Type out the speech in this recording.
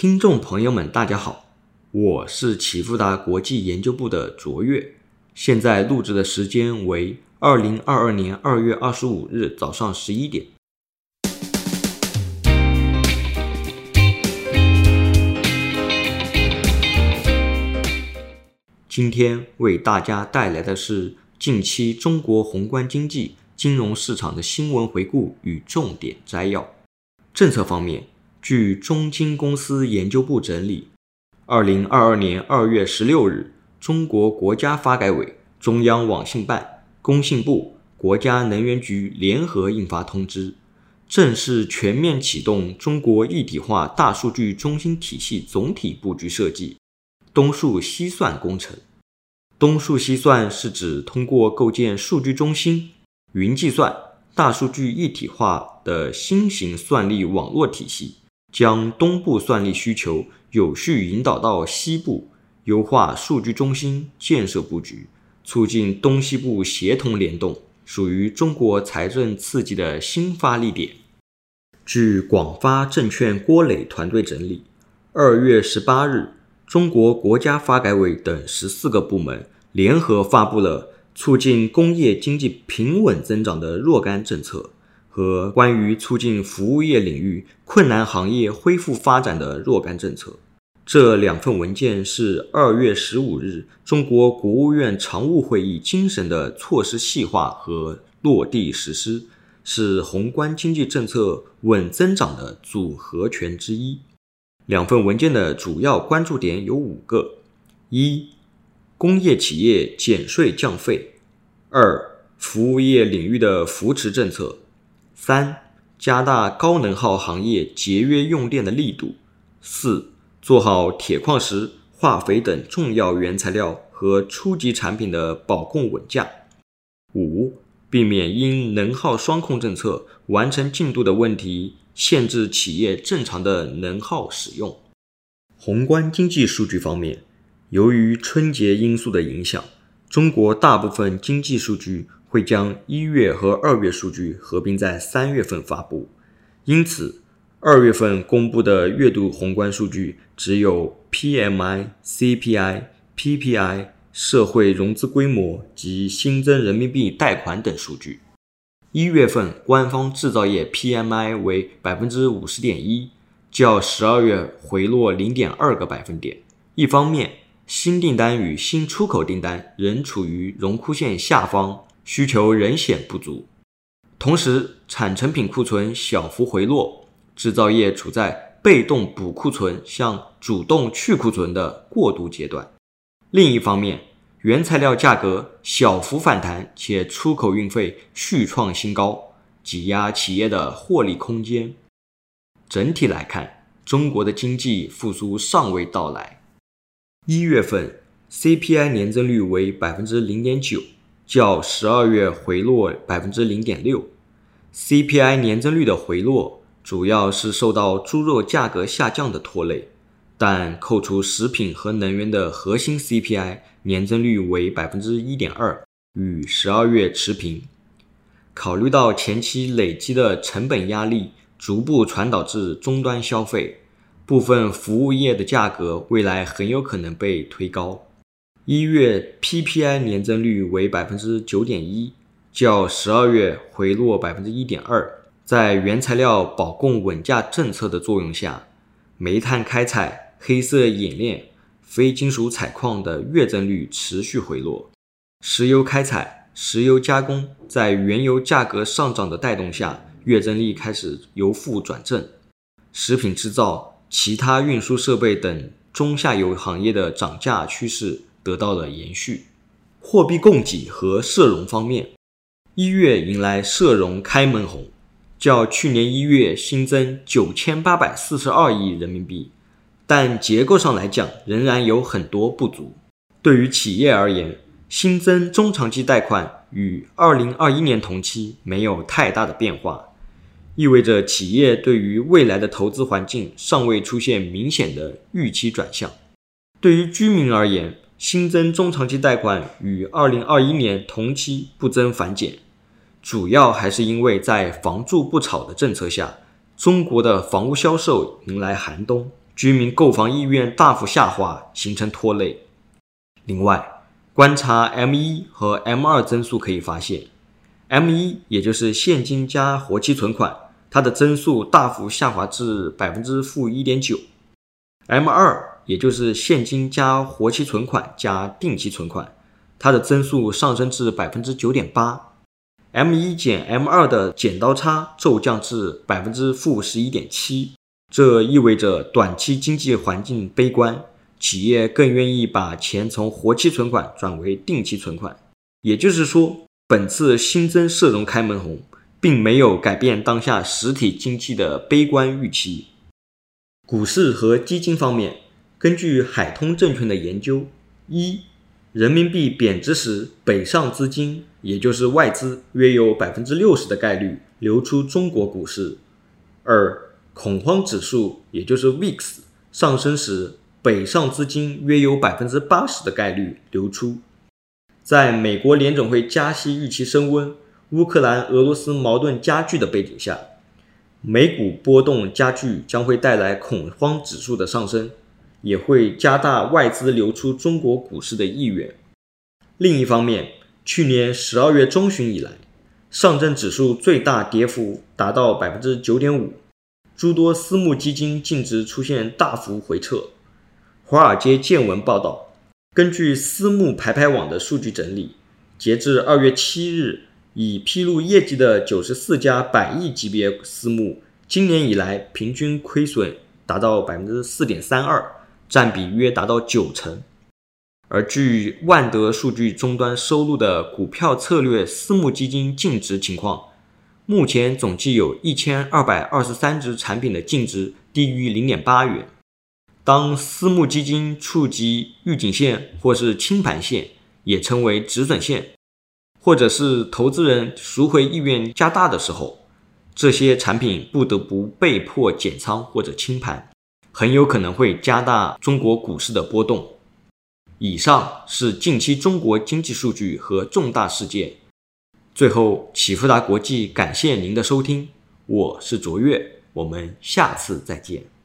听众朋友们，大家好，我是启富达国际研究部的卓越，现在录制的时间为二零二二年二月二十五日早上十一点。今天为大家带来的是近期中国宏观经济、金融市场的新闻回顾与重点摘要。政策方面，据中金公司研究部整理，二零二二年二月十六日，中国国家发改委、中央网信办、工信部、国家能源局联合印发通知，正式全面启动中国一体化大数据中心体系总体布局设计——东数西算工程。东数西算是指通过构建数据中心、云计算、大数据一体化的新型算力网络体系，将东部算力需求有序引导到西部，优化数据中心建设布局，促进东西部协同联动，属于中国财政刺激的新发力点。据广发证券郭磊团队整理，二月十八日。中国国家发改委等十四个部门联合发布了促进工业经济平稳增长的若干政策和关于促进服务业领域困难行业恢复发展的若干政策。这两份文件是二月十五日中国国务院常务会议精神的措施细化和落地实施，是宏观经济政策稳增长的组合拳之一。两份文件的主要关注点有五个：一、工业企业减税降费；二、服务业领域的扶持政策；三、加大高能耗行业节约用电的力度；四、做好铁矿石、化肥等重要原材料和初级产品的保供稳价；五、避免因能耗双控政策完成进度的问题。限制企业正常的能耗使用。宏观经济数据方面，由于春节因素的影响，中国大部分经济数据会将一月和二月数据合并在三月份发布，因此二月份公布的月度宏观数据只有 PMI、CPI、PPI、社会融资规模及新增人民币贷款等数据。一月份官方制造业 PMI 为百分之五十点一，较十二月回落零点二个百分点。一方面，新订单与新出口订单仍处于荣枯线下方，需求仍显不足；同时，产成品库存小幅回落，制造业处在被动补库存向主动去库存的过渡阶段。另一方面，原材料价格小幅反弹，且出口运费续创新高，挤压企业的获利空间。整体来看，中国的经济复苏尚未到来。一月份 CPI 年增率为百分之零点九，较十二月回落百分之零点六。CPI 年增率的回落，主要是受到猪肉价格下降的拖累。但扣除食品和能源的核心 CPI 年增率为百分之一点二，与十二月持平。考虑到前期累积的成本压力逐步传导至终端消费，部分服务业的价格未来很有可能被推高。一月 PPI 年增率为百分之九点一，较十二月回落百分之一点二。在原材料保供稳价政策的作用下，煤炭开采。黑色冶炼、非金属采矿的月增率持续回落，石油开采、石油加工在原油价格上涨的带动下，月增率开始由负转正。食品制造、其他运输设备等中下游行业的涨价趋势得到了延续。货币供给和社融方面，一月迎来社融开门红，较去年一月新增九千八百四十二亿人民币。但结构上来讲，仍然有很多不足。对于企业而言，新增中长期贷款与二零二一年同期没有太大的变化，意味着企业对于未来的投资环境尚未出现明显的预期转向。对于居民而言，新增中长期贷款与二零二一年同期不增反减，主要还是因为在“房住不炒”的政策下，中国的房屋销售迎来寒冬。居民购房意愿大幅下滑，形成拖累。另外，观察 M 一和 M 二增速可以发现，M 一也就是现金加活期存款，它的增速大幅下滑至百分之负一点九；M 二也就是现金加活期存款加定期存款，它的增速上升至百分之九点八；M 一减 M 二的剪刀差骤降至百分之负十一点七。这意味着短期经济环境悲观，企业更愿意把钱从活期存款转为定期存款。也就是说，本次新增社融开门红，并没有改变当下实体经济的悲观预期。股市和基金方面，根据海通证券的研究，一，人民币贬值时，北上资金，也就是外资，约有百分之六十的概率流出中国股市；二。恐慌指数，也就是 VIX 上升时，北上资金约有百分之八十的概率流出。在美国联总会加息预期升温、乌克兰俄罗斯矛盾加剧的背景下，美股波动加剧将会带来恐慌指数的上升，也会加大外资流出中国股市的意愿。另一方面，去年十二月中旬以来，上证指数最大跌幅达到百分之九点五。诸多私募基金净值出现大幅回撤。华尔街见闻报道，根据私募排排网的数据整理，截至二月七日，已披露业绩的九十四家百亿级别私募，今年以来平均亏损达到百分之四点三二，占比约达到九成。而据万德数据终端收录的股票策略私募基金净值情况。目前总计有一千二百二十三只产品的净值低于零点八元。当私募基金触及预警线或是清盘线，也称为止损线，或者是投资人赎回意愿加大的时候，这些产品不得不被迫减仓或者清盘，很有可能会加大中国股市的波动。以上是近期中国经济数据和重大事件。最后，启富达国际感谢您的收听，我是卓越，我们下次再见。